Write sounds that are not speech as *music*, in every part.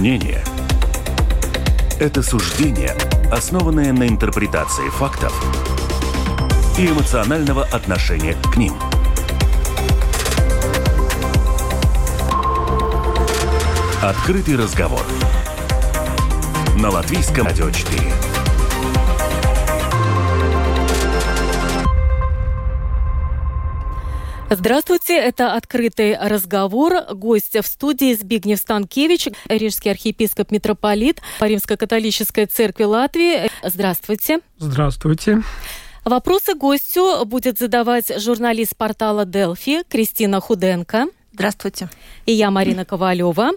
Мнение – это суждение, основанное на интерпретации фактов и эмоционального отношения к ним. Открытый разговор на Латвийском радио 4. Здравствуйте, это «Открытый разговор». Гость в студии Збигнев Станкевич, рижский архиепископ митрополит Римско-католической церкви Латвии. Здравствуйте. Здравствуйте. Вопросы гостю будет задавать журналист портала «Делфи» Кристина Худенко. Здравствуйте. И я, Марина Ковалева.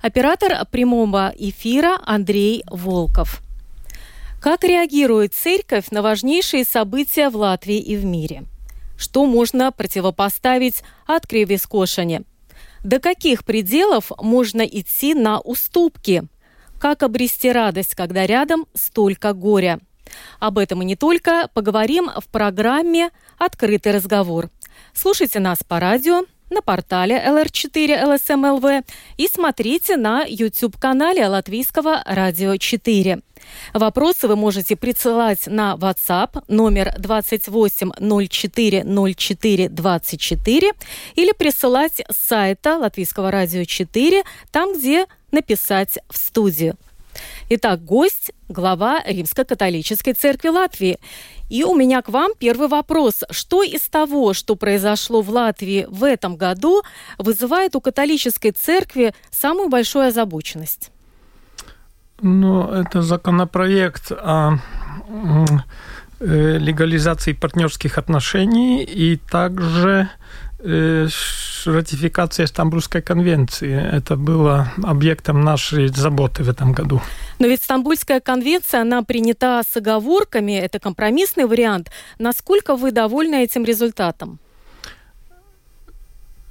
Оператор прямого эфира Андрей Волков. Как реагирует церковь на важнейшие события в Латвии и в мире? Что можно противопоставить от кривискошани? До каких пределов можно идти на уступки? Как обрести радость, когда рядом столько горя? Об этом и не только поговорим в программе «Открытый разговор». Слушайте нас по радио, на портале LR4 LSMLV и смотрите на YouTube-канале Латвийского радио 4. Вопросы вы можете присылать на WhatsApp номер 28040424 или присылать с сайта Латвийского радио 4, там, где написать в студию. Итак, гость – глава Римско-католической церкви Латвии. И у меня к вам первый вопрос. Что из того, что произошло в Латвии в этом году, вызывает у католической церкви самую большую озабоченность? Ну, это законопроект о э, легализации партнерских отношений и также э, ратификация Стамбульской конвенции. Это было объектом нашей заботы в этом году. Но ведь Стамбульская конвенция, она принята с оговорками, это компромиссный вариант. Насколько вы довольны этим результатом?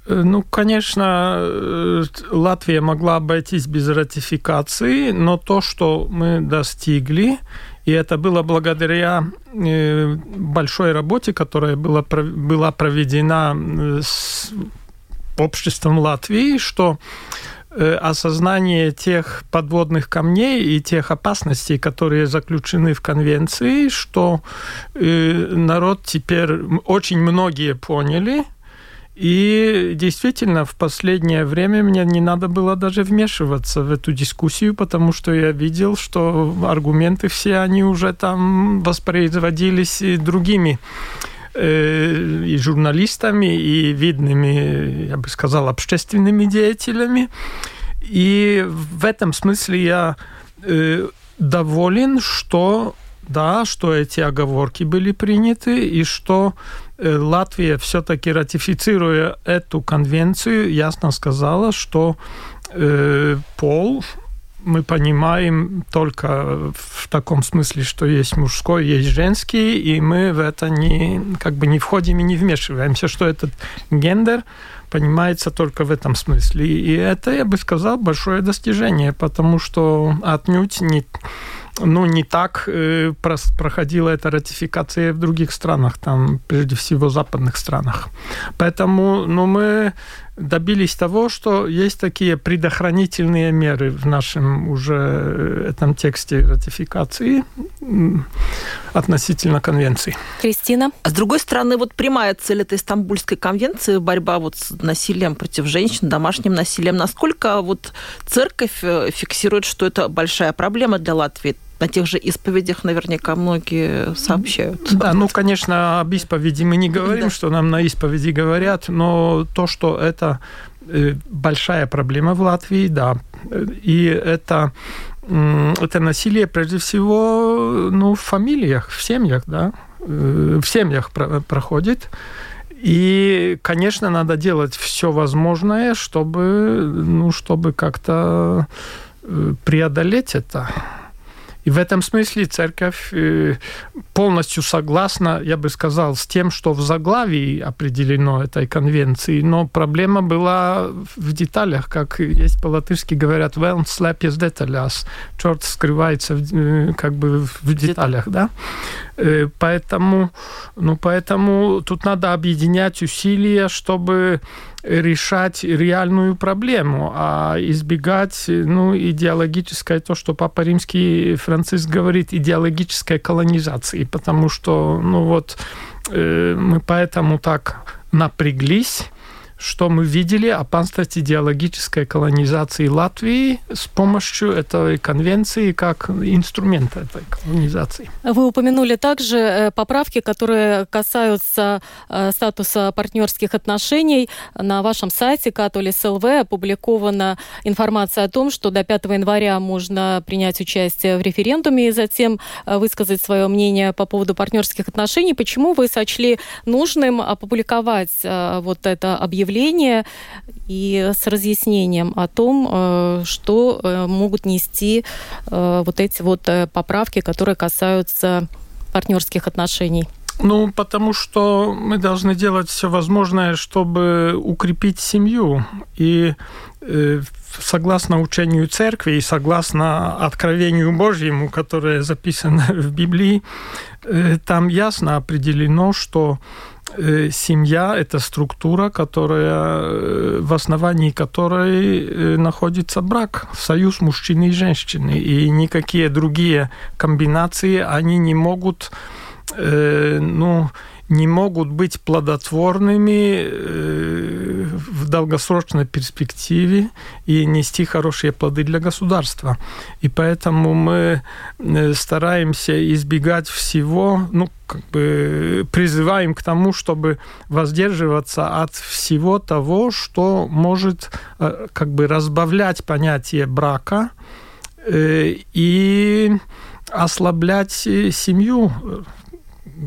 Э, ну, конечно, э, Латвия могла обойтись без ратификации, но то, что мы достигли, и это было благодаря э, большой работе, которая была, была проведена с обществом Латвии, что осознание тех подводных камней и тех опасностей, которые заключены в конвенции, что народ теперь очень многие поняли, и действительно, в последнее время мне не надо было даже вмешиваться в эту дискуссию, потому что я видел, что аргументы все, они уже там воспроизводились и другими э, и журналистами, и видными, я бы сказал, общественными деятелями. И в этом смысле я э, доволен, что да, что эти оговорки были приняты, и что Латвия все-таки ратифицируя эту конвенцию, ясно сказала, что э, пол мы понимаем только в таком смысле, что есть мужской, есть женский, и мы в это не, как бы не входим и не вмешиваемся, что этот гендер понимается только в этом смысле. И это, я бы сказал, большое достижение, потому что отнюдь не ну, не так э, проходила эта ратификация в других странах, там, прежде всего, западных странах. Поэтому, ну, мы добились того, что есть такие предохранительные меры в нашем уже э, этом тексте ратификации относительно конвенции. Кристина? А с другой стороны, вот прямая цель этой Стамбульской конвенции – борьба вот с насилием против женщин, домашним насилием. Насколько вот церковь э, фиксирует, что это большая проблема для Латвии? На тех же исповедях наверняка многие сообщают. Да, ну, конечно, об исповеди мы не говорим, да. что нам на исповеди говорят, но то, что это э, большая проблема в Латвии, да, и это это насилие прежде всего ну, в фамилиях, в семьях, да, э, в семьях проходит. И, конечно, надо делать все возможное, чтобы, ну, чтобы как-то э, преодолеть это. И в этом смысле церковь э, полностью согласна, я бы сказал, с тем, что в заглавии определено этой конвенции, но проблема была в деталях, как есть по-латышски говорят, «Велн слепjas detaļās», черт скрывается э, как бы в деталях, да? Э, поэтому, ну, поэтому тут надо объединять усилия, чтобы решать реальную проблему, а избегать ну, идеологической, то, что Папа Римский Франциск говорит, идеологической колонизации, потому что ну, вот, э, мы поэтому так напряглись, что мы видели опасность идеологической колонизации Латвии с помощью этой конвенции как инструмента этой колонизации. Вы упомянули также э, поправки, которые касаются э, статуса партнерских отношений. На вашем сайте Католис ЛВ опубликована информация о том, что до 5 января можно принять участие в референдуме и затем э, высказать свое мнение по поводу партнерских отношений. Почему вы сочли нужным опубликовать вот это объявление заявление и с разъяснением о том, э, что э, могут нести э, вот эти вот поправки, которые касаются партнерских отношений. Ну, потому что мы должны делать все возможное, чтобы укрепить семью. И согласно учению церкви и согласно откровению Божьему, которое записано *laughs* в Библии, э, там ясно определено, что Э, семья – это структура, которая, э, в основании которой находится брак, союз мужчины и женщины. И никакие другие комбинации, они не могут ну, не могут быть плодотворными э, в долгосрочной перспективе и нести хорошие плоды для государства. И поэтому мы э, стараемся избегать всего, ну, как бы призываем к тому, чтобы воздерживаться от всего того, что может э, как бы разбавлять понятие брака и ослаблять семью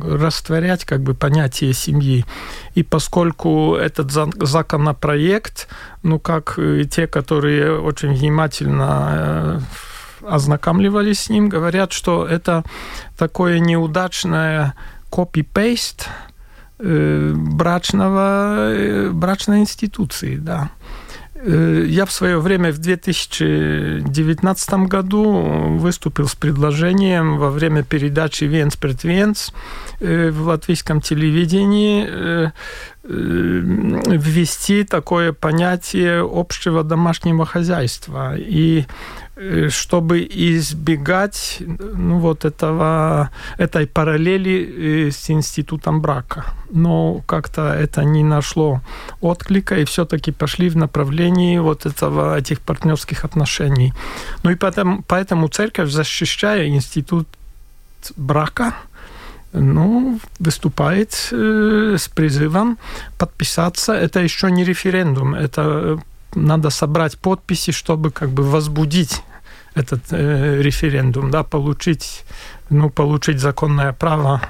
растворять как бы понятие семьи. И поскольку этот законопроект, ну как те, которые очень внимательно э, ознакомливались с ним, говорят, что это такое неудачное copy-paste э, брачного, э, брачной институции, да. Я в свое время в 2019 году выступил с предложением во время передачи «Венц пред Венц» в латвийском телевидении э, э, ввести такое понятие общего домашнего хозяйства. И Э, чтобы избегать ну, вот этого, этой параллели э, с институтом брака. Но как-то это не нашло отклика, и все-таки пошли в направлении вот этого, этих партнерских отношений. Ну и поэтому, поэтому церковь, защищая институт брака, ну, выступает э, с призывом подписаться. Это еще не референдум, это надо собрать подписи, чтобы как бы возбудить этот э, референдум, да, получить, ну, получить законное право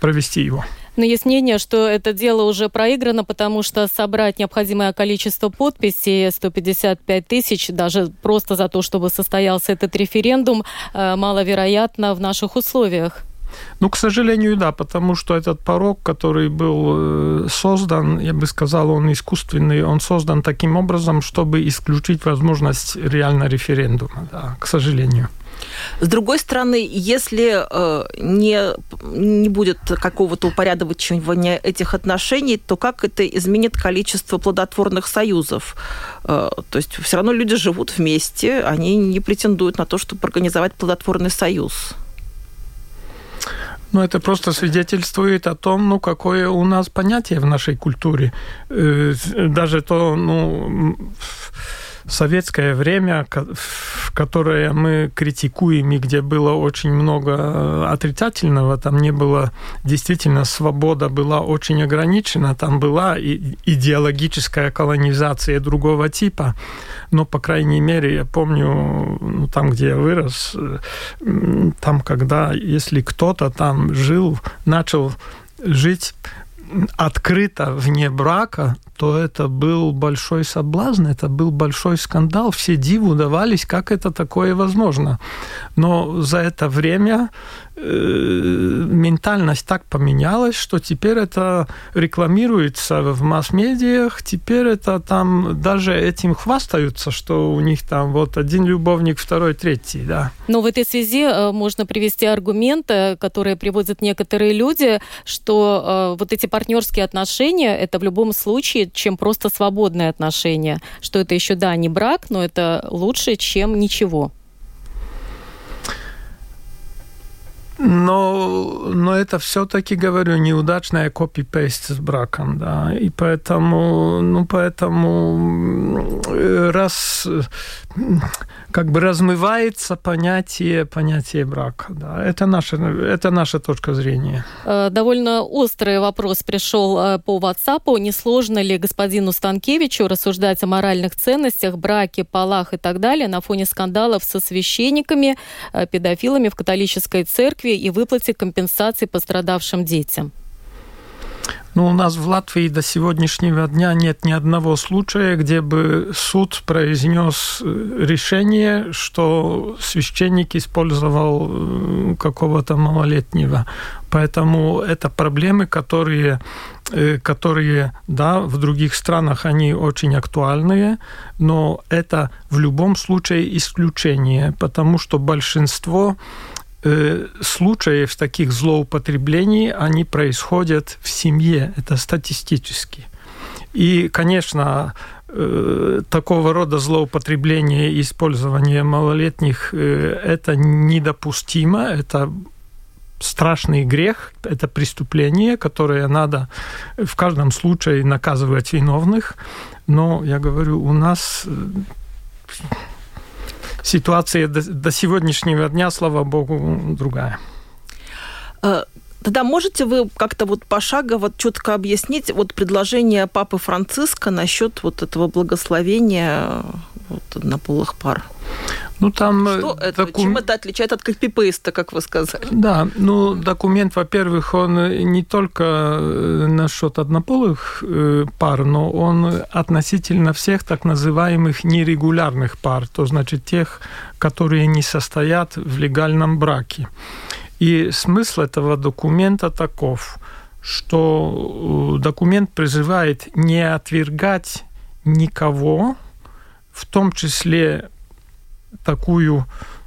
провести его. Но есть мнение, что это дело уже проиграно, потому что собрать необходимое количество подписей, 155 тысяч, даже просто за то, чтобы состоялся этот референдум, э, маловероятно в наших условиях. Ну, к сожалению, да, потому что этот порог, который был э, создан, я бы сказал, он искусственный, он создан таким образом, чтобы исключить возможность реально референдума, да, к сожалению. С другой стороны, если э, не, не будет какого-то упорядочивания этих отношений, то как это изменит количество плодотворных союзов? Э, то есть все равно люди живут вместе, они не претендуют на то, чтобы организовать плодотворный союз. Ну, это просто свидетельствует о том, ну, какое у нас понятие в нашей культуре. Э, даже то, ну, советское время, которое мы критикуем и где было очень много э, отрицательного, там не было действительно свобода была очень ограничена, там была идеологическая колонизация другого типа, но по крайней мере я помню ну, там, где я вырос, э, там, когда если кто-то там жил, начал жить открыто вне брака, то это был большой соблазн, это был большой скандал. Все диву давались, как это такое возможно. Но за это время ментальность так поменялась, что теперь это рекламируется в масс-медиях, теперь это там даже этим хвастаются, что у них там вот один любовник, второй, третий, да. Но в этой связи э, можно привести аргументы, которые приводят некоторые люди, что э, вот эти партнерские отношения это в любом случае, чем просто свободные отношения. Что это еще, да, не брак, но это лучше, чем ничего. Но, но это все-таки, говорю, неудачная копипейст с браком, да. И поэтому, ну, поэтому раз как бы размывается понятие, понятие брака. Да. Это, наша, это наша точка зрения. Э, довольно острый вопрос пришел э, по WhatsApp. Не сложно ли господину Станкевичу рассуждать о моральных ценностях, браке, полах и так далее на фоне скандалов со священниками, э, педофилами в католической церкви и выплате компенсаций пострадавшим детям? Ну, у нас в Латвии до сегодняшнего дня нет ни одного случая, где бы суд произнес э, решение, что священник использовал э, какого-то малолетнего. Поэтому это проблемы, которые, э, которые, да, в других странах они очень актуальные, но это в любом случае исключение, потому что большинство случаев таких злоупотреблений, они происходят в семье, это статистически. И, конечно, э, такого рода злоупотребление и использование малолетних э, это недопустимо, это страшный грех, это преступление, которое надо в каждом случае наказывать виновных. Но, я говорю, у нас ситуация до, до сегодняшнего дня, слава богу, другая. Э, тогда можете вы как-то вот пошагово четко объяснить вот предложение Папы Франциска насчет вот этого благословения вот, однополых пар? Ну, там э, Что это? Докум... Чем это отличает от копипейста, как вы сказали? Да, ну, документ, во-первых, он не только э, насчет однополых э, пар, но он относительно всех так называемых нерегулярных пар, то значит тех, которые не состоят в легальном браке. И смысл этого документа таков, что документ призывает не отвергать никого, в том числе такую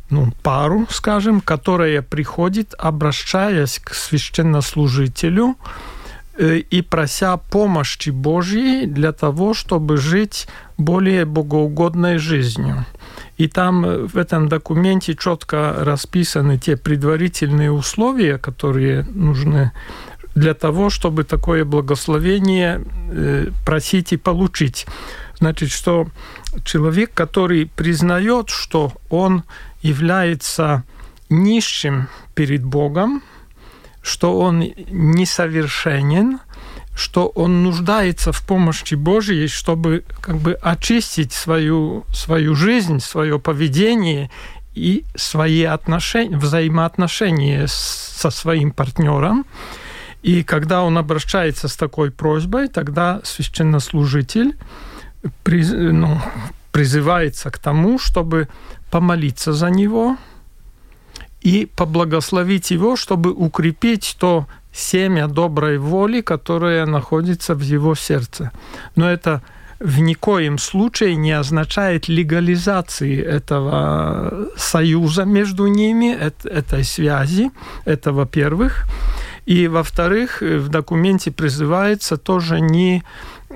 ну, пару, скажем, которая приходит, обращаясь к священнослужителю э, и прося помощи Божьей для того, чтобы жить более богоугодной жизнью. И там э, в этом документе четко расписаны те предварительные условия, которые нужны для того, чтобы такое благословение э, просить и получить. Значит, что человек, который признает, что он является нищим перед Богом, что он несовершенен, что он нуждается в помощи Божьей, чтобы как бы очистить свою, свою жизнь, свое поведение и свои отношения, взаимоотношения со своим партнером. И когда он обращается с такой просьбой, тогда священнослужитель приз, ну, призывается к тому, чтобы помолиться за него и поблагословить его, чтобы укрепить то семя доброй воли, которое находится в его сердце. Но это в никоем случае не означает легализации этого союза между ними, этой связи. Это во-первых. И во-вторых, в документе призывается тоже не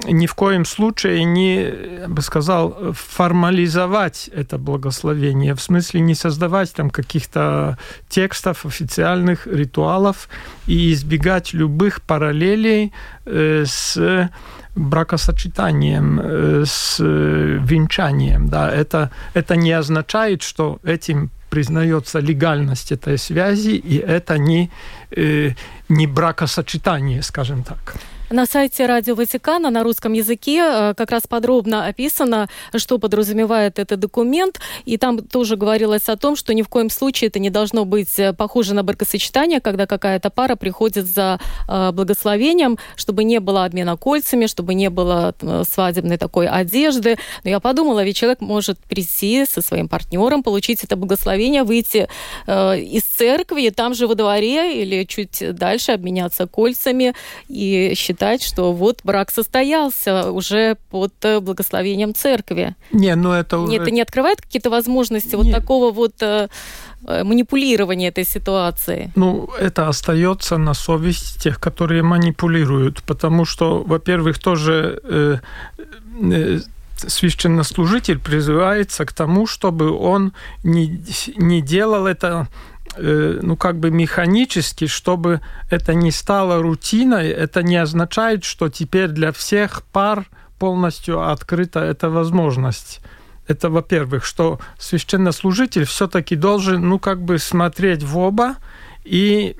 ни в коем случае не, я бы сказал, формализовать это благословение, в смысле не создавать там каких-то текстов, официальных ритуалов и избегать любых параллелей э, с бракосочетанием, э, с венчанием. Да. Это, это не означает, что этим признается легальность этой связи, и это не, э, не бракосочетание, скажем так. На сайте Радио Ватикана на русском языке э, как раз подробно описано, что подразумевает этот документ. И там тоже говорилось о том, что ни в коем случае это не должно быть э, похоже на бракосочетание, когда какая-то пара приходит за э, благословением, чтобы не было обмена кольцами, чтобы не было свадебной такой одежды. Но я подумала, ведь человек может прийти со своим партнером, получить это благословение, выйти из церкви, там же во дворе или чуть дальше обменяться кольцами и считать считать, что вот брак состоялся уже под э, благословением церкви. Не, ну это уже... Это не открывает какие-то возможности Нет. вот такого вот э, э, манипулирования этой ситуации? Ну, это остается на совести тех, которые манипулируют, потому что, во-первых, тоже э, э, священнослужитель призывается к тому, чтобы он не, не делал это ну, как бы механически, чтобы это не стало рутиной, это не означает, что теперь для всех пар полностью открыта эта возможность. Это, во-первых, что священнослужитель все-таки должен, ну, как бы смотреть в оба и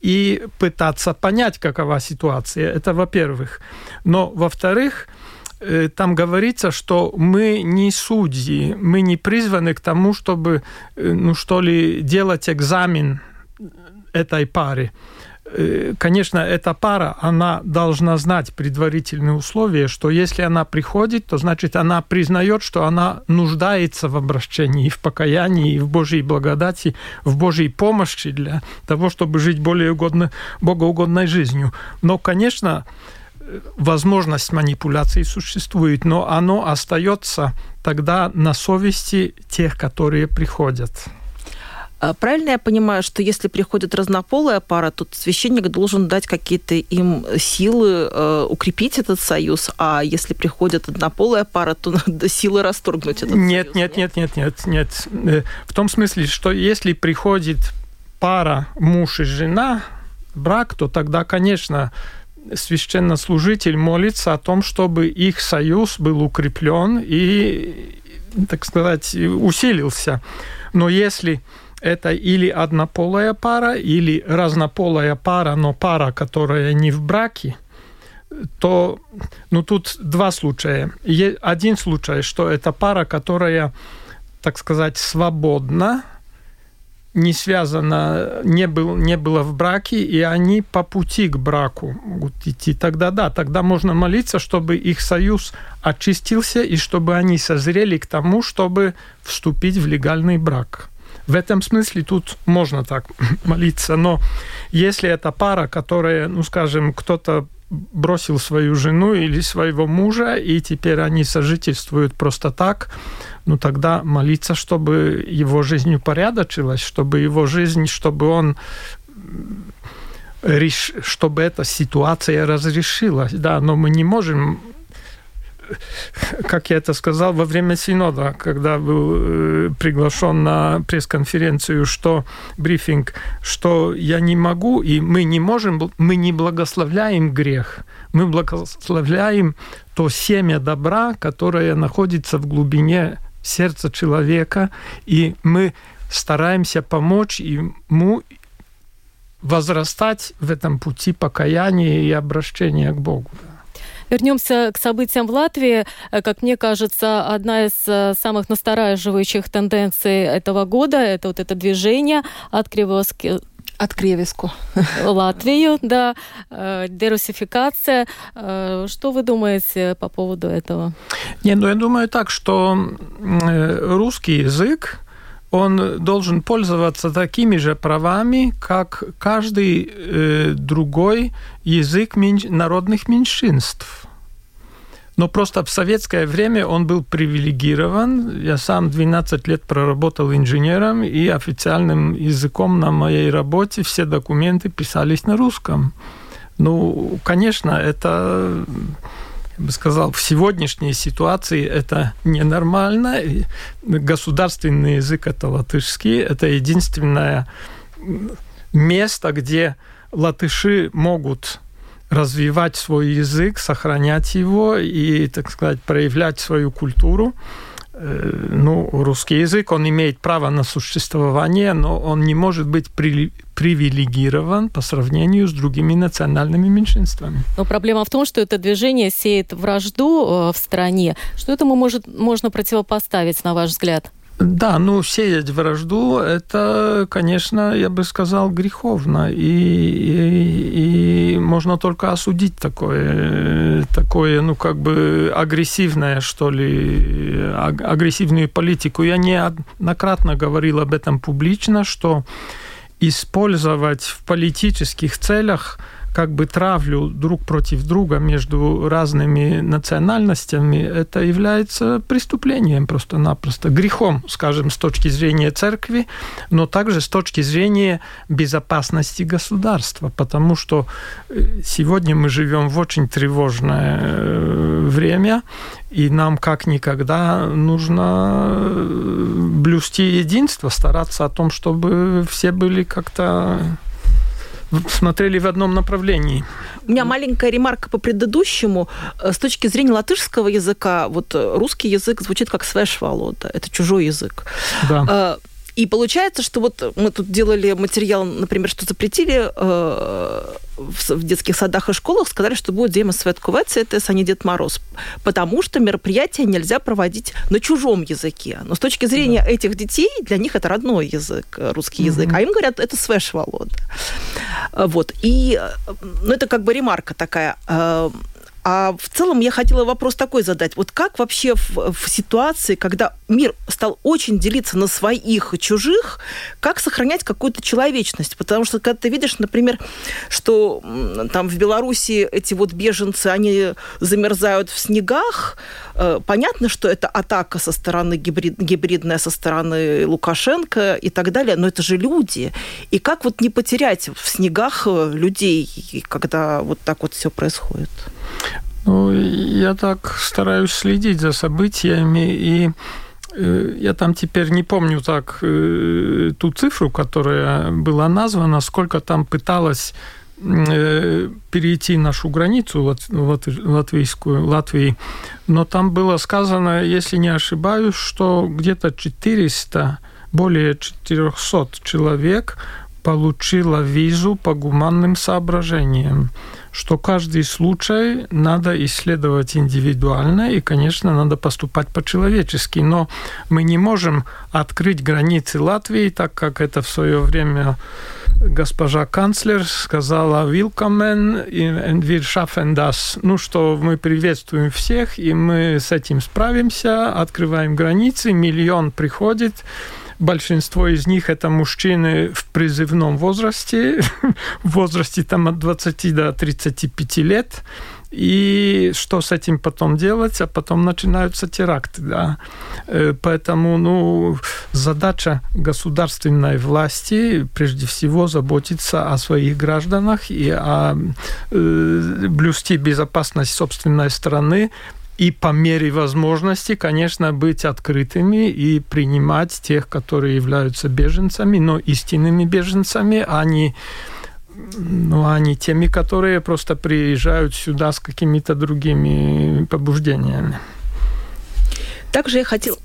и пытаться понять, какова ситуация. Это во-первых. Но, во-вторых, Э, там говорится, что мы не судьи, мы не призваны к тому, чтобы, э, ну что ли, делать экзамен этой паре. Э, конечно, эта пара, она должна знать предварительные условия, что если она приходит, то значит она признает, что она нуждается в обращении, в покаянии, в Божьей благодати, в Божьей помощи для того, чтобы жить более угодно, богоугодной жизнью. Но, конечно, возможность манипуляции существует, но оно остается тогда на совести тех, которые приходят. А правильно я понимаю, что если приходит разнополая пара, то священник должен дать какие-то им силы э, укрепить этот союз, а если приходит однополая пара, то *laughs* надо силы расторгнуть этот нет, союз? Нет, нет, нет, нет, нет, нет. В том смысле, что если приходит пара муж и жена, брак, то тогда, конечно, священнослужитель молится о том, чтобы их союз был укреплен и, так сказать, усилился. Но если это или однополая пара, или разнополая пара, но пара, которая не в браке, то ну, тут два случая. Один случай, что это пара, которая, так сказать, свободна, не связано, не, был, не было в браке, и они по пути к браку могут идти, тогда да, тогда можно молиться, чтобы их союз очистился и чтобы они созрели к тому, чтобы вступить в легальный брак. В этом смысле тут можно так *laughs* молиться, но если это пара, которая, ну скажем, кто-то бросил свою жену или своего мужа, и теперь они сожительствуют просто так, ну тогда молиться, чтобы его жизнь упорядочилась, чтобы его жизнь, чтобы он чтобы эта ситуация разрешилась. Да, но мы не можем как я это сказал во время Синода, когда был э, приглашен на пресс-конференцию, что брифинг, что я не могу, и мы не можем, мы не благословляем грех, мы благословляем то семя добра, которое находится в глубине сердца человека, и мы стараемся помочь ему возрастать в этом пути покаяния и обращения к Богу. Вернемся к событиям в Латвии. Э, как мне кажется, одна из э, самых настораживающих тенденций этого года – это вот это движение от Кривоски от Кревиску. Латвию, да, э, дерусификация. Что вы думаете по поводу этого? Не, ну я думаю так, что русский язык, он должен пользоваться такими же правами, как каждый э, другой язык меньш... народных меньшинств. Но просто в советское время он был привилегирован. Я сам 12 лет проработал инженером, и официальным языком на моей работе все документы писались на русском. Ну, конечно, это я бы сказал, в сегодняшней ситуации это ненормально. Государственный язык это латышский. Это единственное место, где латыши могут развивать свой язык, сохранять его и, так сказать, проявлять свою культуру. Э, ну, русский язык, он имеет право на существование, но он не может быть при, привилегирован по сравнению с другими национальными меньшинствами. Но проблема в том, что это движение сеет вражду э, в стране. Что этому может, можно противопоставить, на ваш взгляд? Да, ну, сеять вражду, это, конечно, я бы сказал, греховно. И, и, и можно только осудить такое, такое, ну, как бы агрессивное, что ли, агрессивную политику. Я неоднократно говорил об этом публично, что использовать в политических целях как бы травлю друг против друга между разными национальностями, это является преступлением просто-напросто, грехом, скажем, с точки зрения церкви, но также с точки зрения безопасности государства, потому что э, сегодня мы живем в очень тревожное э, время, и нам как никогда нужно э, блюсти единство, стараться о том, чтобы все были как-то смотрели в одном направлении. У меня маленькая ремарка по предыдущему. Э, с точки зрения латышского языка, вот э, русский язык звучит как свешвалода, это чужой язык. Да. И получается, что вот мы тут делали материал, например, что запретили э, в, в детских садах и школах, сказали, что будет Зима Светкувец, это а не Дед Мороз, потому что мероприятия нельзя проводить на чужом языке. Но с точки зрения да. этих детей, для них это родной язык, русский mm-hmm. язык, а им говорят, это свеш Волода. Вот. И ну, это как бы ремарка такая. А в целом я хотела вопрос такой задать. Вот как вообще в, в ситуации, когда мир стал очень делиться на своих и чужих, как сохранять какую-то человечность? Потому что когда ты видишь, например, что там в Беларуси эти вот беженцы, они замерзают в снегах, э, понятно, что это атака со стороны гибрид, гибридная, со стороны Лукашенко и так далее, но это же люди. И как вот не потерять в снегах э, людей, когда вот так вот все происходит? Ну, я так стараюсь следить за событиями, и э, я там теперь не помню так э, ту цифру, которая была названа, сколько там пыталось э, перейти нашу границу латвийскую, Латвии, но там было сказано, если не ошибаюсь, что где-то 400, более 400 человек получила визу по гуманным соображениям что каждый случай надо исследовать индивидуально, и, конечно, надо поступать по-человечески. Но мы не можем открыть границы Латвии, так как это в свое время госпожа канцлер сказала «Willkommen und wir schaffen das». Ну, что мы приветствуем всех, и мы с этим справимся, открываем границы, миллион приходит, Большинство из них это мужчины в призывном возрасте, *laughs* в возрасте там от 20 до 35 лет. И что с этим потом делать? А потом начинаются теракты. Да? Э, поэтому ну, задача государственной власти прежде всего заботиться о своих гражданах и о, э, блюсти безопасность собственной страны, и по мере возможности, конечно, быть открытыми и принимать тех, которые являются беженцами, но истинными беженцами, а не ну, а не теми, которые просто приезжают сюда с какими-то другими побуждениями. Также я хотел...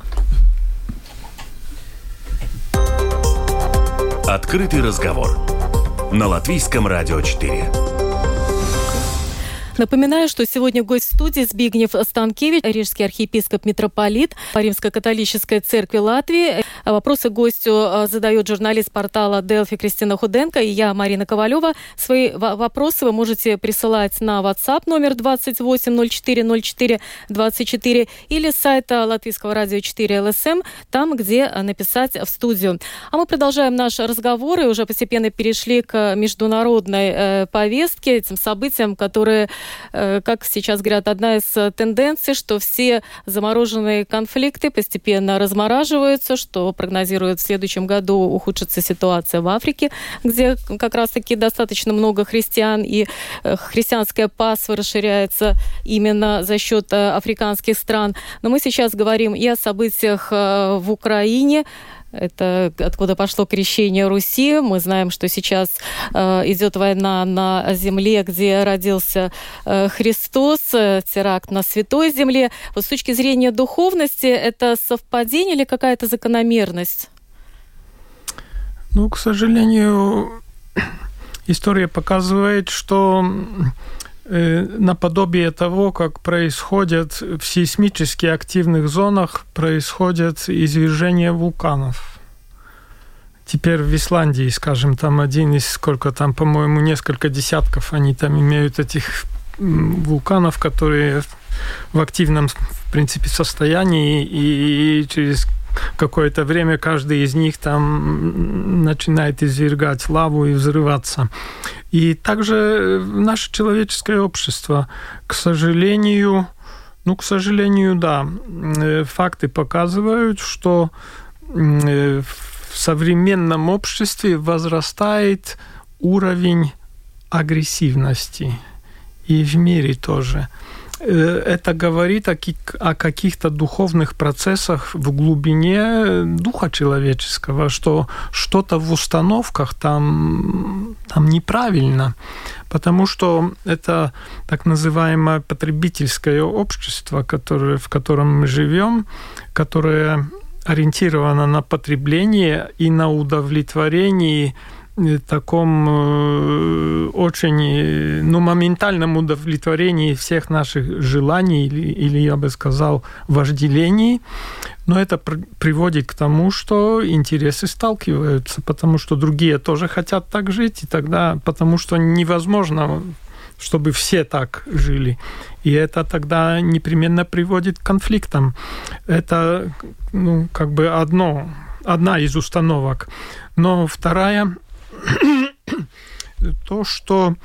Открытый разговор на Латвийском радио 4. Напоминаю, что сегодня гость студии Збигнев Станкевич, рижский архиепископ митрополит Римско-католической церкви Латвии. Вопросы гостю а, задает журналист портала Делфи Кристина Худенко и я, Марина Ковалева. Свои вопросы вы можете присылать на WhatsApp номер 28040424 или с сайта Латвийского радио 4 ЛСМ, там, где написать в студию. А мы продолжаем наш разговор и уже постепенно перешли к международной э, повестке, этим событиям, которые Э, как сейчас говорят, одна из э, тенденций, что все замороженные конфликты постепенно размораживаются, что прогнозируют в следующем году ухудшится ситуация в Африке, где как раз-таки достаточно много христиан, и э, христианское паство расширяется именно за счет африканских стран. Но мы сейчас говорим и о событиях в Украине, это откуда пошло крещение Руси. Мы знаем, что сейчас э, идет война на земле, где родился э, Христос, э, теракт на святой земле. Вот с точки зрения духовности, это совпадение или какая-то закономерность? Ну, к сожалению, история показывает, что наподобие того, как происходят в сейсмически активных зонах, происходят извержения вулканов. Теперь в Исландии, скажем, там один из сколько там, по-моему, несколько десятков они там имеют этих вулканов, которые в активном, в принципе, состоянии, и через какое-то время каждый из них там начинает извергать лаву и взрываться. И также наше человеческое общество, к сожалению, ну, к сожалению, да, э, факты показывают, что э, в современном обществе возрастает уровень агрессивности. И в мире тоже. Э, это говорит о, каких-то духовных процессах в глубине духа человеческого, что что-то в установках там, там неправильно, потому что это так называемое потребительское общество, которое, в котором мы живем, которое ориентировано на потребление и на удовлетворение таком э, очень э, ну, моментальном удовлетворении всех наших желаний или, или я бы сказал, вожделений. Но это приводит к тому, что интересы сталкиваются, потому что другие тоже хотят так жить, и тогда потому что невозможно чтобы все так жили. И это тогда непременно приводит к конфликтам. Это, ну, как бы одно, одна из установок. Но вторая *coughs* то, что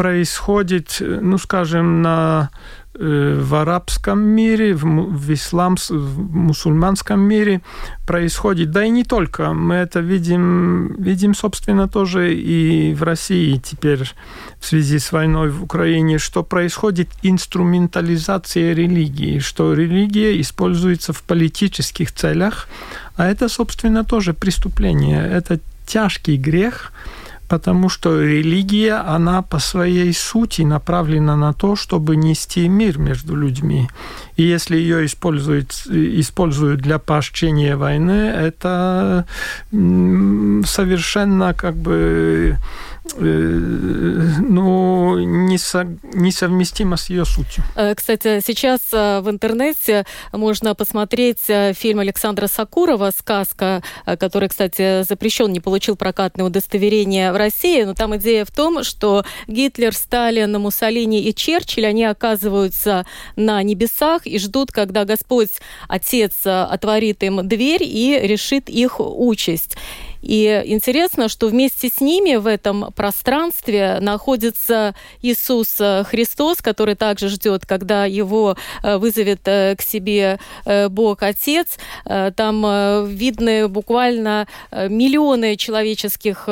происходит, ну, скажем, на, э, в арабском мире, в, в ислам, в мусульманском мире происходит, да и не только. Мы это видим, видим, собственно, тоже и в России теперь в связи с войной в Украине, что происходит инструментализация религии, что религия используется в политических целях, а это, собственно, тоже преступление. Это тяжкий грех, потому что религия, она по своей сути направлена на то, чтобы нести мир между людьми. И если ее используют, используют для поощрения войны, это совершенно как бы Э, ну, несовместимо с ее сутью. Э, кстати, сейчас э, в интернете можно посмотреть фильм Александра Сакурова «Сказка», который, кстати, запрещен, не получил прокатное удостоверение в России, но там идея в том, что Гитлер, Сталин, Муссолини и Черчилль, они оказываются на небесах и ждут, когда Господь, Отец, отворит им дверь и решит их участь. И интересно, что вместе с ними в этом пространстве находится Иисус э, Христос, который также ждет, когда его э, вызовет э, к себе Бог Отец. Там видны буквально миллионы человеческих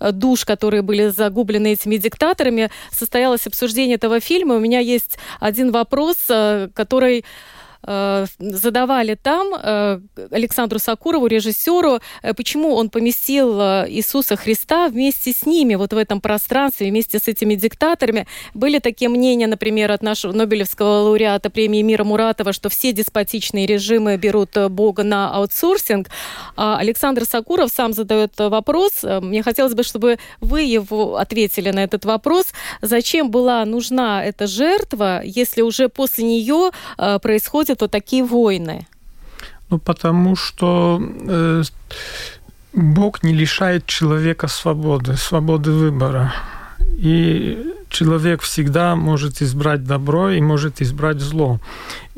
душ, которые были загублены этими диктаторами. Состоялось обсуждение этого фильма. У меня есть один вопрос, который задавали там э, Александру Сакурову, режиссеру, э, почему он поместил Иисуса Христа вместе с ними, вот в этом пространстве, вместе с этими диктаторами. Были такие мнения, например, от нашего Нобелевского лауреата премии мира Муратова, что все деспотичные режимы берут Бога на аутсорсинг. А Александр Сакуров сам задает вопрос. Мне хотелось бы, чтобы вы его ответили на этот вопрос. Зачем была нужна эта жертва, если уже после нее происходит происходят вот такие войны? Ну, потому что э, Бог не лишает человека свободы, свободы выбора. И человек всегда может избрать добро и может избрать зло.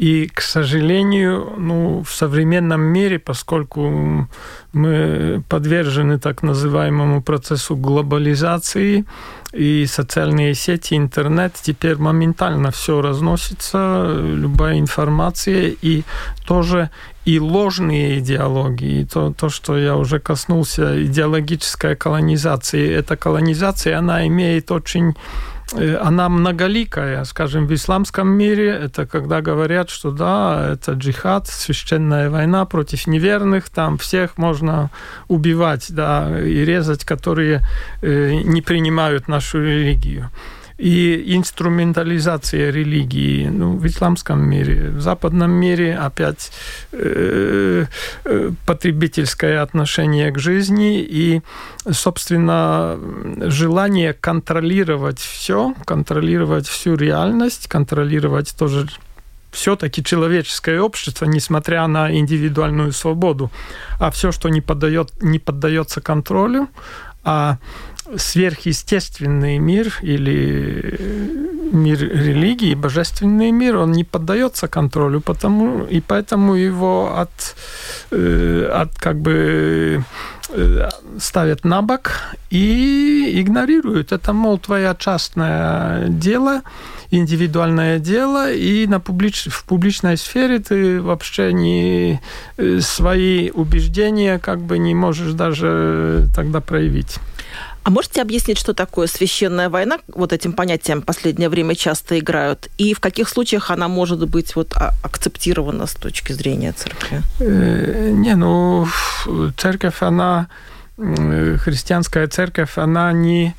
И, к сожалению, ну, в современном мире, поскольку мы подвержены так называемому процессу глобализации, и социальные сети, интернет, теперь моментально все разносится, любая информация, и тоже и ложные идеологии, то, то, что я уже коснулся, идеологическая колонизация. Эта колонизация, она имеет очень она многоликая. Скажем, в исламском мире это когда говорят, что да, это джихад, священная война против неверных, там всех можно убивать, да, и резать, которые э, не принимают нашу религию и инструментализация религии ну, в исламском мире, в западном мире опять э, э, потребительское отношение к жизни и, собственно, желание контролировать все, контролировать всю реальность, контролировать тоже все-таки человеческое общество, несмотря на индивидуальную свободу, а все, что не, поддает, не поддается контролю, а сверхъестественный мир или мир религии, божественный мир, он не поддается контролю, потому и поэтому его от, э, от как бы э, ставят на бок и игнорируют. Это, мол, твоя частное дело, индивидуальное дело, и на публич... в публичной сфере ты вообще не э, свои убеждения как бы не можешь даже тогда проявить. А можете объяснить, что такое священная война? Вот этим понятием в последнее время часто играют. И в каких случаях она может быть вот а, акцептирована с точки зрения церкви? Э, не, ну, церковь, она, христианская церковь, она не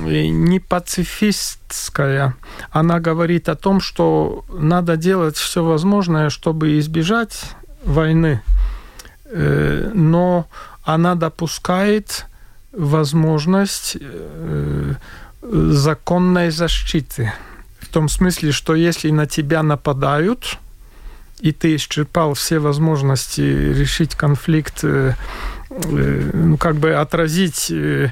не пацифистская. Она говорит о том, что надо делать все возможное, чтобы избежать войны. Э, но она допускает возможность э, законной защиты. В том смысле, что если на тебя нападают, и ты исчерпал все возможности решить конфликт э, ну, как бы отразить э,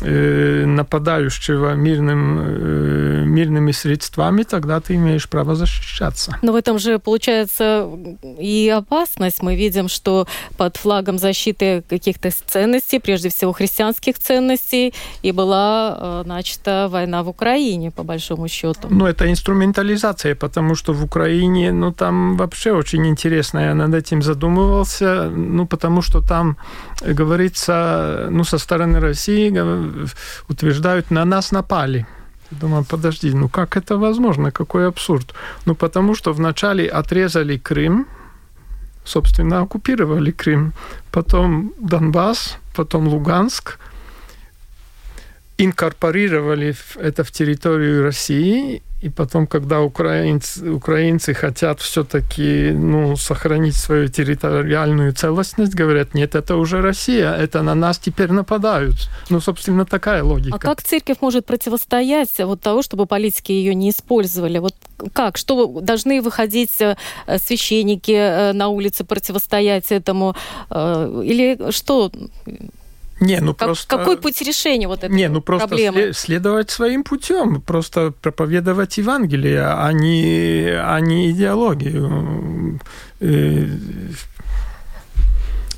э, нападающего мирным, мирными средствами, тогда ты имеешь право защищаться. Но в этом же получается и опасность. Мы видим, что под флагом защиты каких-то ценностей, прежде всего христианских ценностей, и была начата война в Украине, по большому счету. Ну, это инструментализация, потому что в Украине, ну, там вообще очень интересно, я над этим задумывался, ну, потому что там говорится, ну, со стороны России утверждают, на нас напали. Думаю, подожди, ну как это возможно? Какой абсурд? Ну, потому что вначале отрезали Крым, собственно, оккупировали Крым, потом Донбасс, потом Луганск, инкорпорировали это в территорию России, и потом, когда украинцы, украинцы хотят все-таки ну, сохранить свою территориальную целостность, говорят, нет, это уже Россия, это на нас теперь нападают. Ну, собственно, такая логика. А как церковь может противостоять вот того, чтобы политики ее не использовали? Вот как? Что должны выходить э, священники э, на улице противостоять этому? Э, или что? Не, ну как, просто... Какой путь решения вот этой Не, ну просто проблемы? следовать своим путем, просто проповедовать Евангелие, а не, а не идеологию.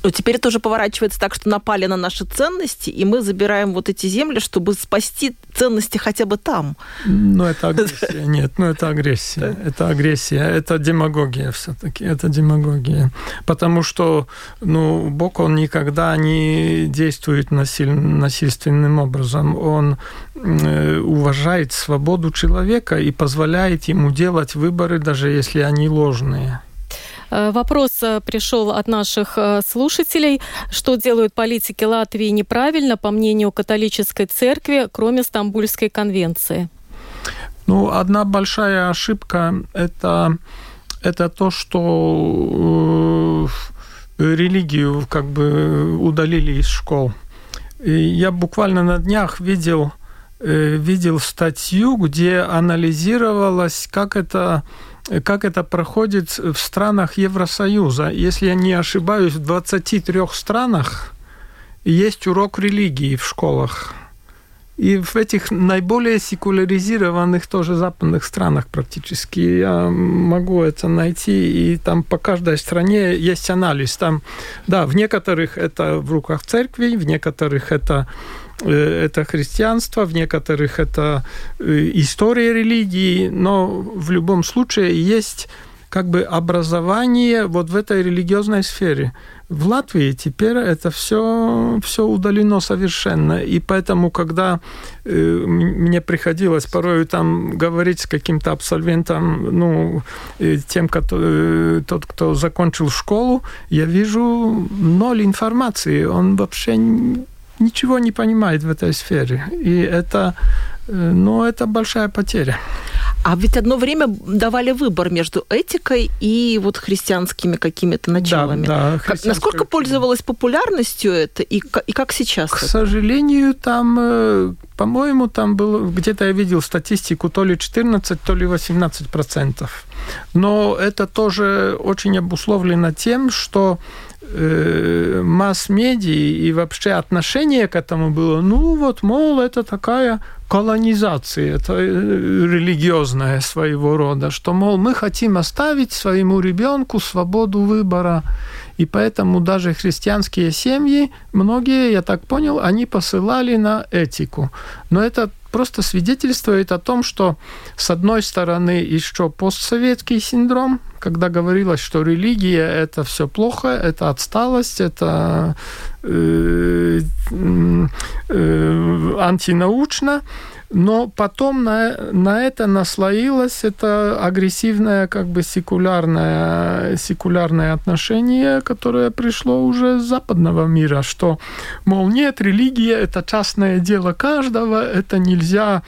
Но теперь это уже поворачивается так, что напали на наши ценности, и мы забираем вот эти земли, чтобы спасти ценности хотя бы там. Ну, это агрессия. *laughs* Нет, ну, это агрессия. Это агрессия. Это демагогия все-таки. Это демагогия. Потому что, ну, Бог, он никогда не действует насиль... насильственным образом. Он э, уважает свободу человека и позволяет ему делать выборы, даже если они ложные. Э, вопрос э, пришел от наших э, слушателей. Что делают политики Латвии неправильно, по мнению католической церкви, кроме Стамбульской конвенции? Ну, одна большая ошибка это, это то, что религию как бы удалили из школ. И я буквально на днях видел, видел статью, где анализировалось, как это как это проходит в странах Евросоюза. Если я не ошибаюсь, в 23 странах есть урок религии в школах. И в этих наиболее секуляризированных тоже западных странах практически я могу это найти. И там по каждой стране есть анализ. Там, да, в некоторых это в руках церкви, в некоторых это это христианство, в некоторых это э, история религии, но в любом случае есть как бы образование вот в этой религиозной сфере. В Латвии теперь это все, все удалено совершенно. И поэтому, когда э, мне приходилось порой там говорить с каким-то абсолвентом, ну, э, тем, кто, э, тот, кто закончил школу, я вижу ноль информации. Он вообще ничего не понимает в этой сфере. И это, э, ну, это большая потеря. А ведь одно время давали выбор между этикой и вот христианскими какими-то началами. Да, да, как, насколько пользовалась популярностью это и, и как сейчас? К это? сожалению, там, э, по-моему, там было, где-то я видел статистику, то ли 14, то ли 18 процентов. Но это тоже очень обусловлено тем, что э, масс-медии и вообще отношение к этому было, ну вот, мол, это такая колонизация, это э, религиозная своего рода, что, мол, мы хотим оставить своему ребенку свободу выбора. И поэтому даже христианские семьи, многие, я так понял, они посылали на этику. Но это просто свидетельствует о том, что с одной стороны еще постсоветский синдром, когда говорилось, что религия это все плохо, это отсталость, это э, э, антинаучно, но потом на, на это наслоилось это агрессивное, как бы секулярное, секулярное отношение, которое пришло уже с западного мира, что, мол, нет, религия – это частное дело каждого, это нельзя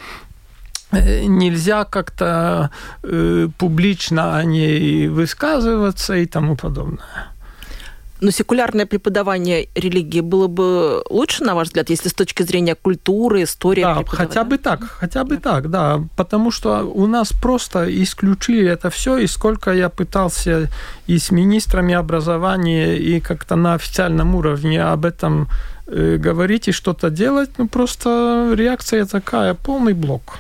э, нельзя как-то э, публично о ней высказываться и тому подобное. Но секулярное преподавание религии было бы лучше, на ваш взгляд, если с точки зрения культуры, истории? Да, хотя бы так, хотя бы да. так, да. Потому что у нас просто исключили это все, и сколько я пытался и с министрами образования, и как-то на официальном уровне об этом э, говорить и что-то делать, ну просто реакция такая, полный блок.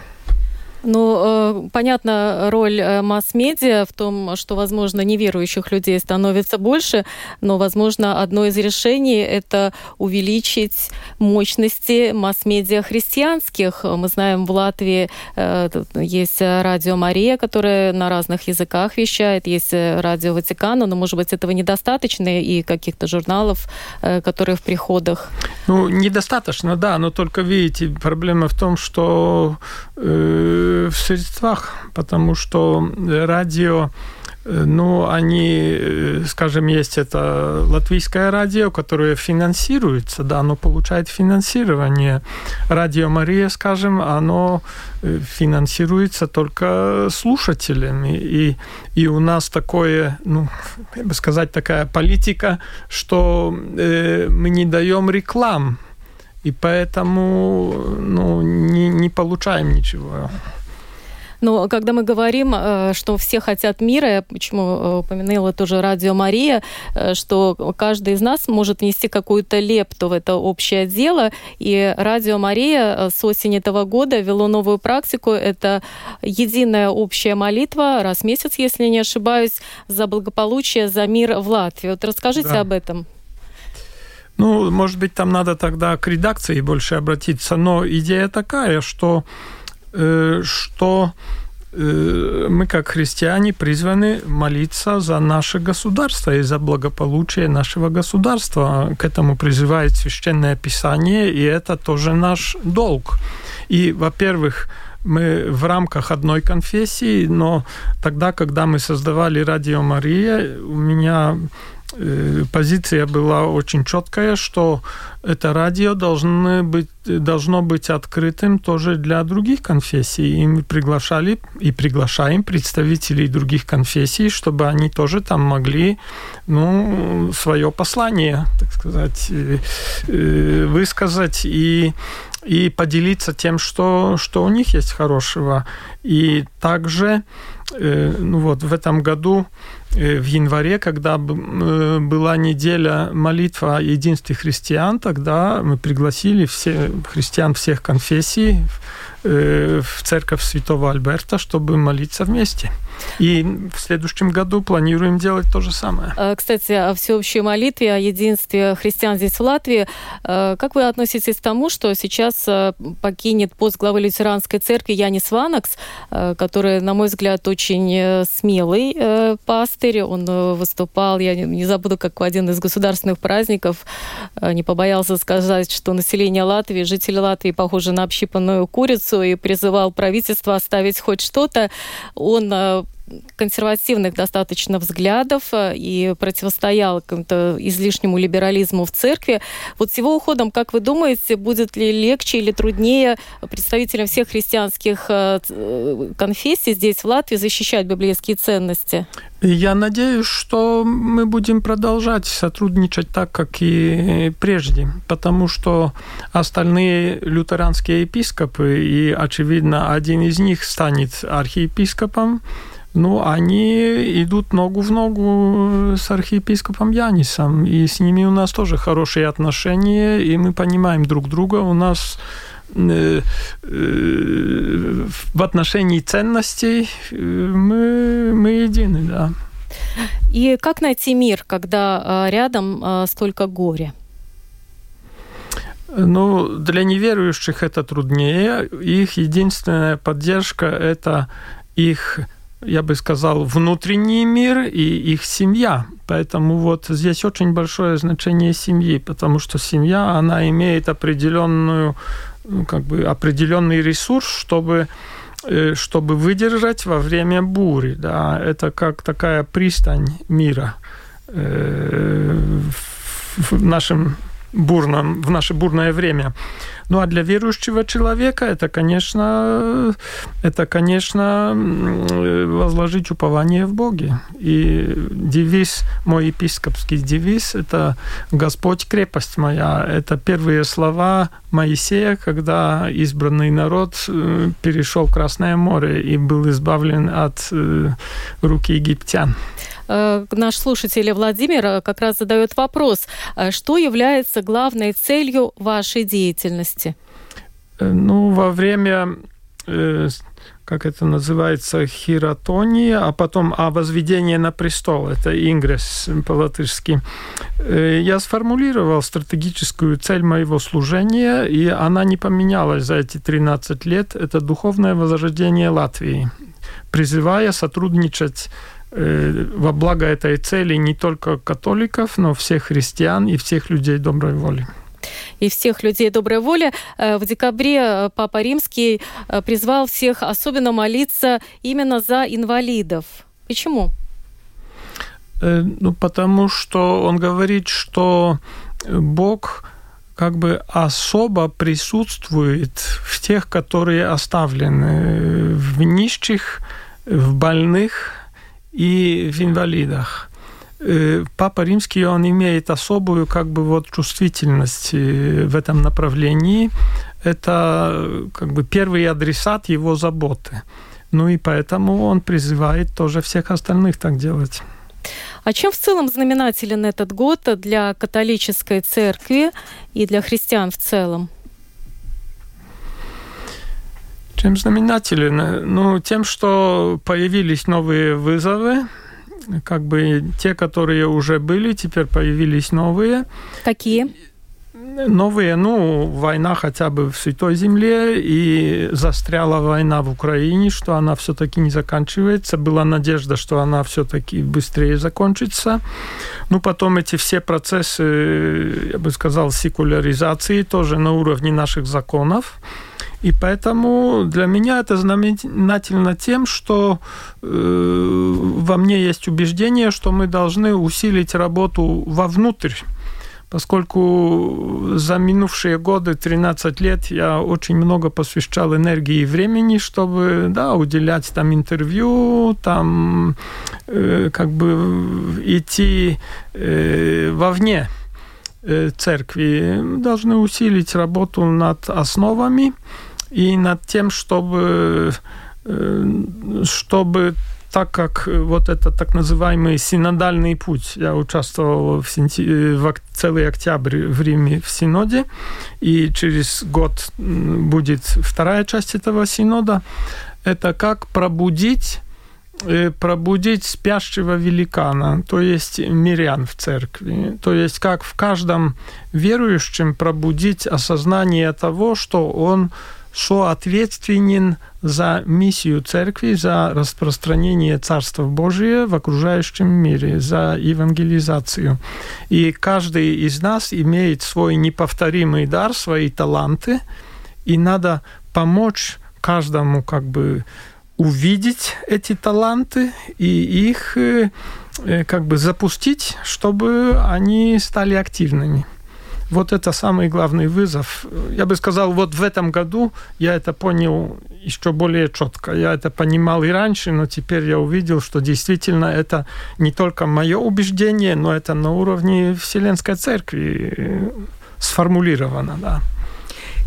Ну, э, понятно, роль э, масс-медиа в том, что, возможно, неверующих людей становится больше, но, возможно, одно из решений – это увеличить мощности масс-медиа христианских. Мы знаем, в Латвии э, есть радио Мария, которое на разных языках вещает, есть радио Ватикана, но, может быть, этого недостаточно, и каких-то журналов, которые в приходах. Ну, недостаточно, да, но только, видите, проблема в том, что в средствах, потому что радио ну, они, скажем, есть это латвийское радио, которое финансируется, да, оно получает финансирование. Радио Мария, скажем, оно финансируется только слушателями. И, и у нас такое, ну, я бы сказать, такая политика, что э, мы не даем реклам, и поэтому ну, не, не получаем ничего. Но когда мы говорим, э, что все хотят мира, я почему э, упомянула тоже Радио Мария, э, что каждый из нас может внести какую-то лепту в это общее дело. И Радио Мария с осени этого года вело новую практику. Это единая общая молитва раз в месяц, если не ошибаюсь, за благополучие, за мир в Латвии. Вот расскажите да. об этом. Ну, может быть, там надо тогда к редакции больше обратиться, но идея такая, что что э, мы, как христиане, призваны молиться за наше государство и за благополучие нашего государства. К этому призывает Священное Писание, и это тоже наш долг. И, во-первых, мы в рамках одной конфессии, но тогда, когда мы создавали Радио Мария, у меня Э, позиция была очень четкая, что это радио должно быть, должно быть открытым тоже для других конфессий. И мы приглашали и приглашаем представителей других конфессий, чтобы они тоже там могли ну, свое послание, так сказать, э, э, высказать и и поделиться тем, что, что у них есть хорошего. И также ну вот, в этом году Э, в январе, когда э, была неделя молитва о единстве христиан, тогда мы пригласили все христиан всех конфессий Э, в церковь Святого Альберта, чтобы молиться вместе. И в следующем году планируем делать то же самое. А, кстати, о всеобщей молитве, о единстве христиан здесь в Латвии. А, как вы относитесь к тому, что сейчас а, покинет пост главы лютеранской церкви Янис Ванакс, который, на мой взгляд, очень э, смелый э, пастырь. Он выступал, я не забуду, как в один из государственных праздников не побоялся сказать, что население Латвии, жители Латвии похожи на общипанную курицу, и призывал правительство оставить хоть что-то, он э, консервативных достаточно взглядов э, и противостоял какому-то излишнему либерализму в церкви. Вот с его уходом, как вы думаете, будет ли легче или труднее представителям всех христианских э, конфессий здесь, в Латвии, защищать библейские ценности? Я надеюсь, что мы будем продолжать сотрудничать так, как и прежде, потому что остальные лютеранские епископы, и, очевидно, один из них станет архиепископом, ну, они идут ногу в ногу с архиепископом Янисом, и с ними у нас тоже хорошие отношения, и мы понимаем друг друга. У нас э, э, в отношении ценностей э, мы, мы едины, да. И как найти мир, когда рядом столько горя? Ну, для неверующих это труднее. Их единственная поддержка – это их я бы сказал, внутренний мир и их семья. Поэтому вот здесь очень большое значение семьи, потому что семья, она имеет определенную, ну, как бы определенный ресурс, чтобы э, чтобы выдержать во время бури. Да, это как такая пристань мира э, в нашем бурном, в наше бурное время. Ну а для верующего человека это, конечно, это, конечно, возложить упование в Боге. И девиз, мой епископский девиз, это «Господь, крепость моя». Это первые слова Моисея, когда избранный народ э, перешел Красное море и был избавлен от э, руки египтян. Э, наш слушатель Владимир э, как раз задает вопрос, э, что является главной целью вашей деятельности? Ну, во время как это называется, хиротония, а потом а возведение на престол, это ингресс по-латышски. Я сформулировал стратегическую цель моего служения, и она не поменялась за эти 13 лет. Это духовное возрождение Латвии, призывая сотрудничать во благо этой цели не только католиков, но всех христиан и всех людей доброй воли и всех людей доброй воли. Э, в декабре э, Папа Римский призвал всех особенно молиться именно за инвалидов. Почему? Ну, потому что он говорит, что Бог как бы особо присутствует в тех, которые оставлены, в нищих, в больных, и в инвалидах. Э, Папа Римский, он имеет особую как бы вот чувствительность э, в этом направлении. Это как бы первый адресат его заботы. Ну и поэтому он призывает тоже всех остальных так делать. А чем в целом знаменателен этот год для католической церкви и для христиан в целом? Чем знаменателен? Ну, тем, что появились новые вызовы, как бы те, которые уже были, теперь появились новые. Какие? Новые, ну, война хотя бы в Святой Земле, и застряла война в Украине, что она все-таки не заканчивается. Была надежда, что она все-таки быстрее закончится. Ну, потом эти все процессы, я бы сказал, секуляризации тоже на уровне наших законов. И поэтому для меня это знаменательно тем, что э, во мне есть убеждение, что мы должны усилить работу вовнутрь поскольку за минувшие годы, 13 лет, я очень много посвящал энергии и времени, чтобы да, уделять там интервью, там э, как бы идти э, вовне э, церкви. Мы должны усилить работу над основами, и над тем, чтобы, э, чтобы так как вот это так называемый синодальный путь, я участвовал в, сенти... в целый октябрь в Риме в Синоде, и через год будет вторая часть этого Синода, это как пробудить э, пробудить спящего великана, то есть мирян в церкви. То есть как в каждом верующем пробудить осознание того, что он соответственен за миссию церкви, за распространение Царства Божия в окружающем мире, за евангелизацию. И каждый из нас имеет свой неповторимый дар, свои таланты, и надо помочь каждому как бы увидеть эти таланты и их э, э, как бы запустить, чтобы они стали активными. Вот это самый главный вызов. Я бы сказал, вот в этом году я это понял еще более четко. Я это понимал и раньше, но теперь я увидел, что действительно это не только мое убеждение, но это на уровне Вселенской Церкви сформулировано, да.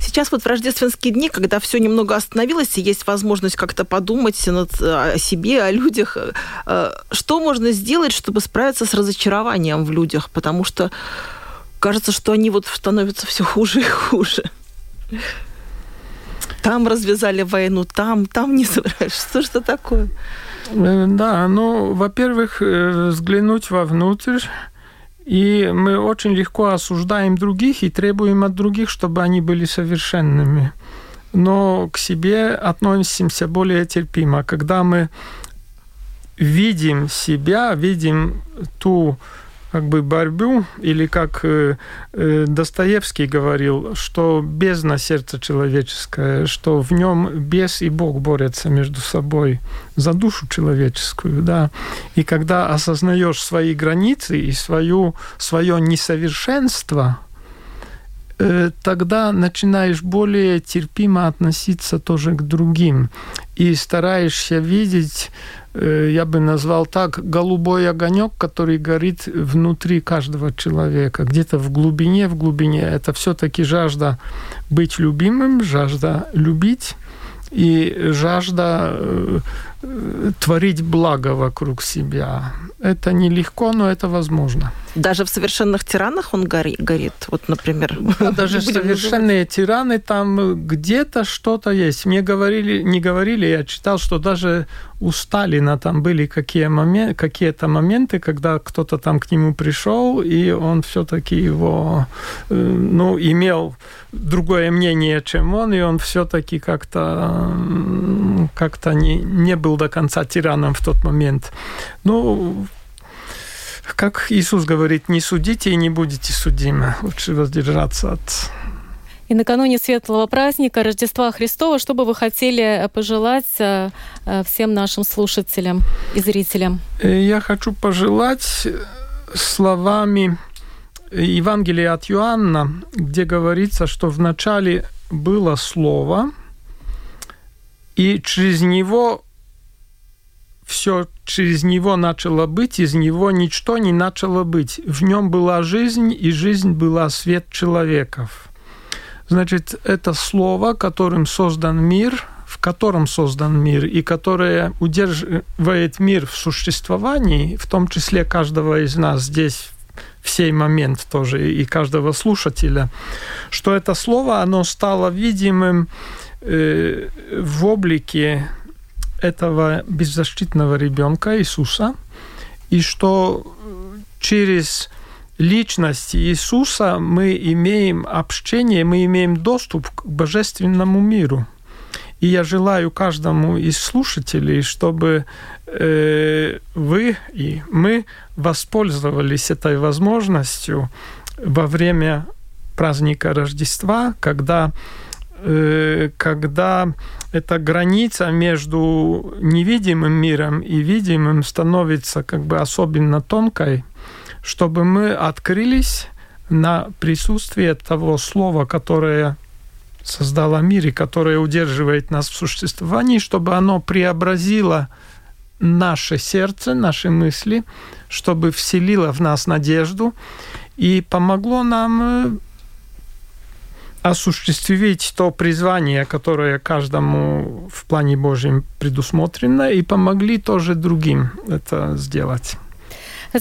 Сейчас вот в рождественские дни, когда все немного остановилось, и есть возможность как-то подумать над, о себе, о людях, э, что можно сделать, чтобы справиться с разочарованием в людях? Потому что кажется, что они вот становятся все хуже и хуже. Там развязали войну, там, там не собираешь. Что же это такое? Э, да, ну, во-первых, э, взглянуть вовнутрь, и мы очень легко осуждаем других и требуем от других, чтобы они были совершенными. Но к себе относимся более терпимо. Когда мы видим себя, видим ту как бы борьбу, или как э, э, Достоевский говорил, что бездна сердца человеческое, что в нем бес и Бог борются между собой за душу человеческую, да. И когда осознаешь свои границы и свою, свое несовершенство, э, тогда начинаешь более терпимо относиться тоже к другим и стараешься видеть я бы назвал так, голубой огонек, который горит внутри каждого человека. Где-то в глубине, в глубине. Это все-таки жажда быть любимым, жажда любить и жажда э, творить благо вокруг себя. Это нелегко, но это возможно. Даже в совершенных тиранах он гори, горит, вот, например. Да, *laughs* даже совершенные тираны, там где-то что-то есть. Мне говорили, не говорили, я читал, что даже у Сталина там были какие момент, какие-то моменты, когда кто-то там к нему пришел, и он все-таки его, э, ну, имел другое мнение, чем он, и он все-таки как-то как-то не, не был до конца тираном в тот момент. Ну, как Иисус говорит, не судите и не будете судимы. Лучше воздержаться от и накануне светлого праздника Рождества Христова, что бы вы хотели пожелать э, э, всем нашим слушателям и зрителям? Э, я хочу пожелать словами Евангелия от Иоанна, где говорится, что в начале было Слово, и через него все через него начало быть, из него ничто не начало быть. В нем была жизнь, и жизнь была свет человеков. Значит, это слово, которым создан мир, в котором создан мир, и которое удерживает мир в существовании, в том числе каждого из нас здесь в сей момент тоже, и каждого слушателя, что это слово, оно стало видимым э, в облике этого беззащитного ребенка Иисуса, и что через личность Иисуса мы имеем общение, мы имеем доступ к божественному миру. И я желаю каждому из слушателей, чтобы э, вы и мы воспользовались этой возможностью во время праздника Рождества, когда Э, когда эта граница между невидимым миром и видимым становится как бы особенно тонкой, чтобы мы открылись на присутствие того слова, которое создало мир и которое удерживает нас в существовании, чтобы оно преобразило наше сердце, наши мысли, чтобы вселило в нас надежду и помогло нам э, осуществить то призвание, которое каждому в плане Божьем предусмотрено, и помогли тоже другим это сделать.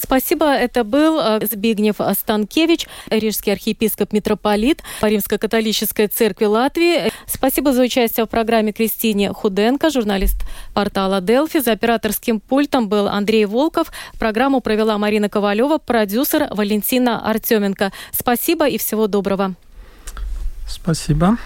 Спасибо. Это был э, Збигнев Станкевич, рижский архиепископ митрополит Римско-католической церкви Латвии. Спасибо за участие в программе Кристине Худенко, журналист портала Делфи. За операторским пультом был Андрей Волков. Программу провела Марина Ковалева, продюсер Валентина Артеменко. Спасибо и всего доброго. Спасибо.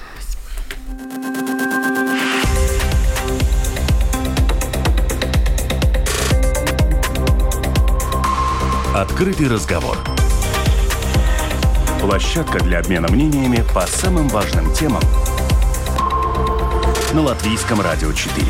Открытый разговор. Площадка для обмена мнениями по самым важным темам на Латвийском радио 4.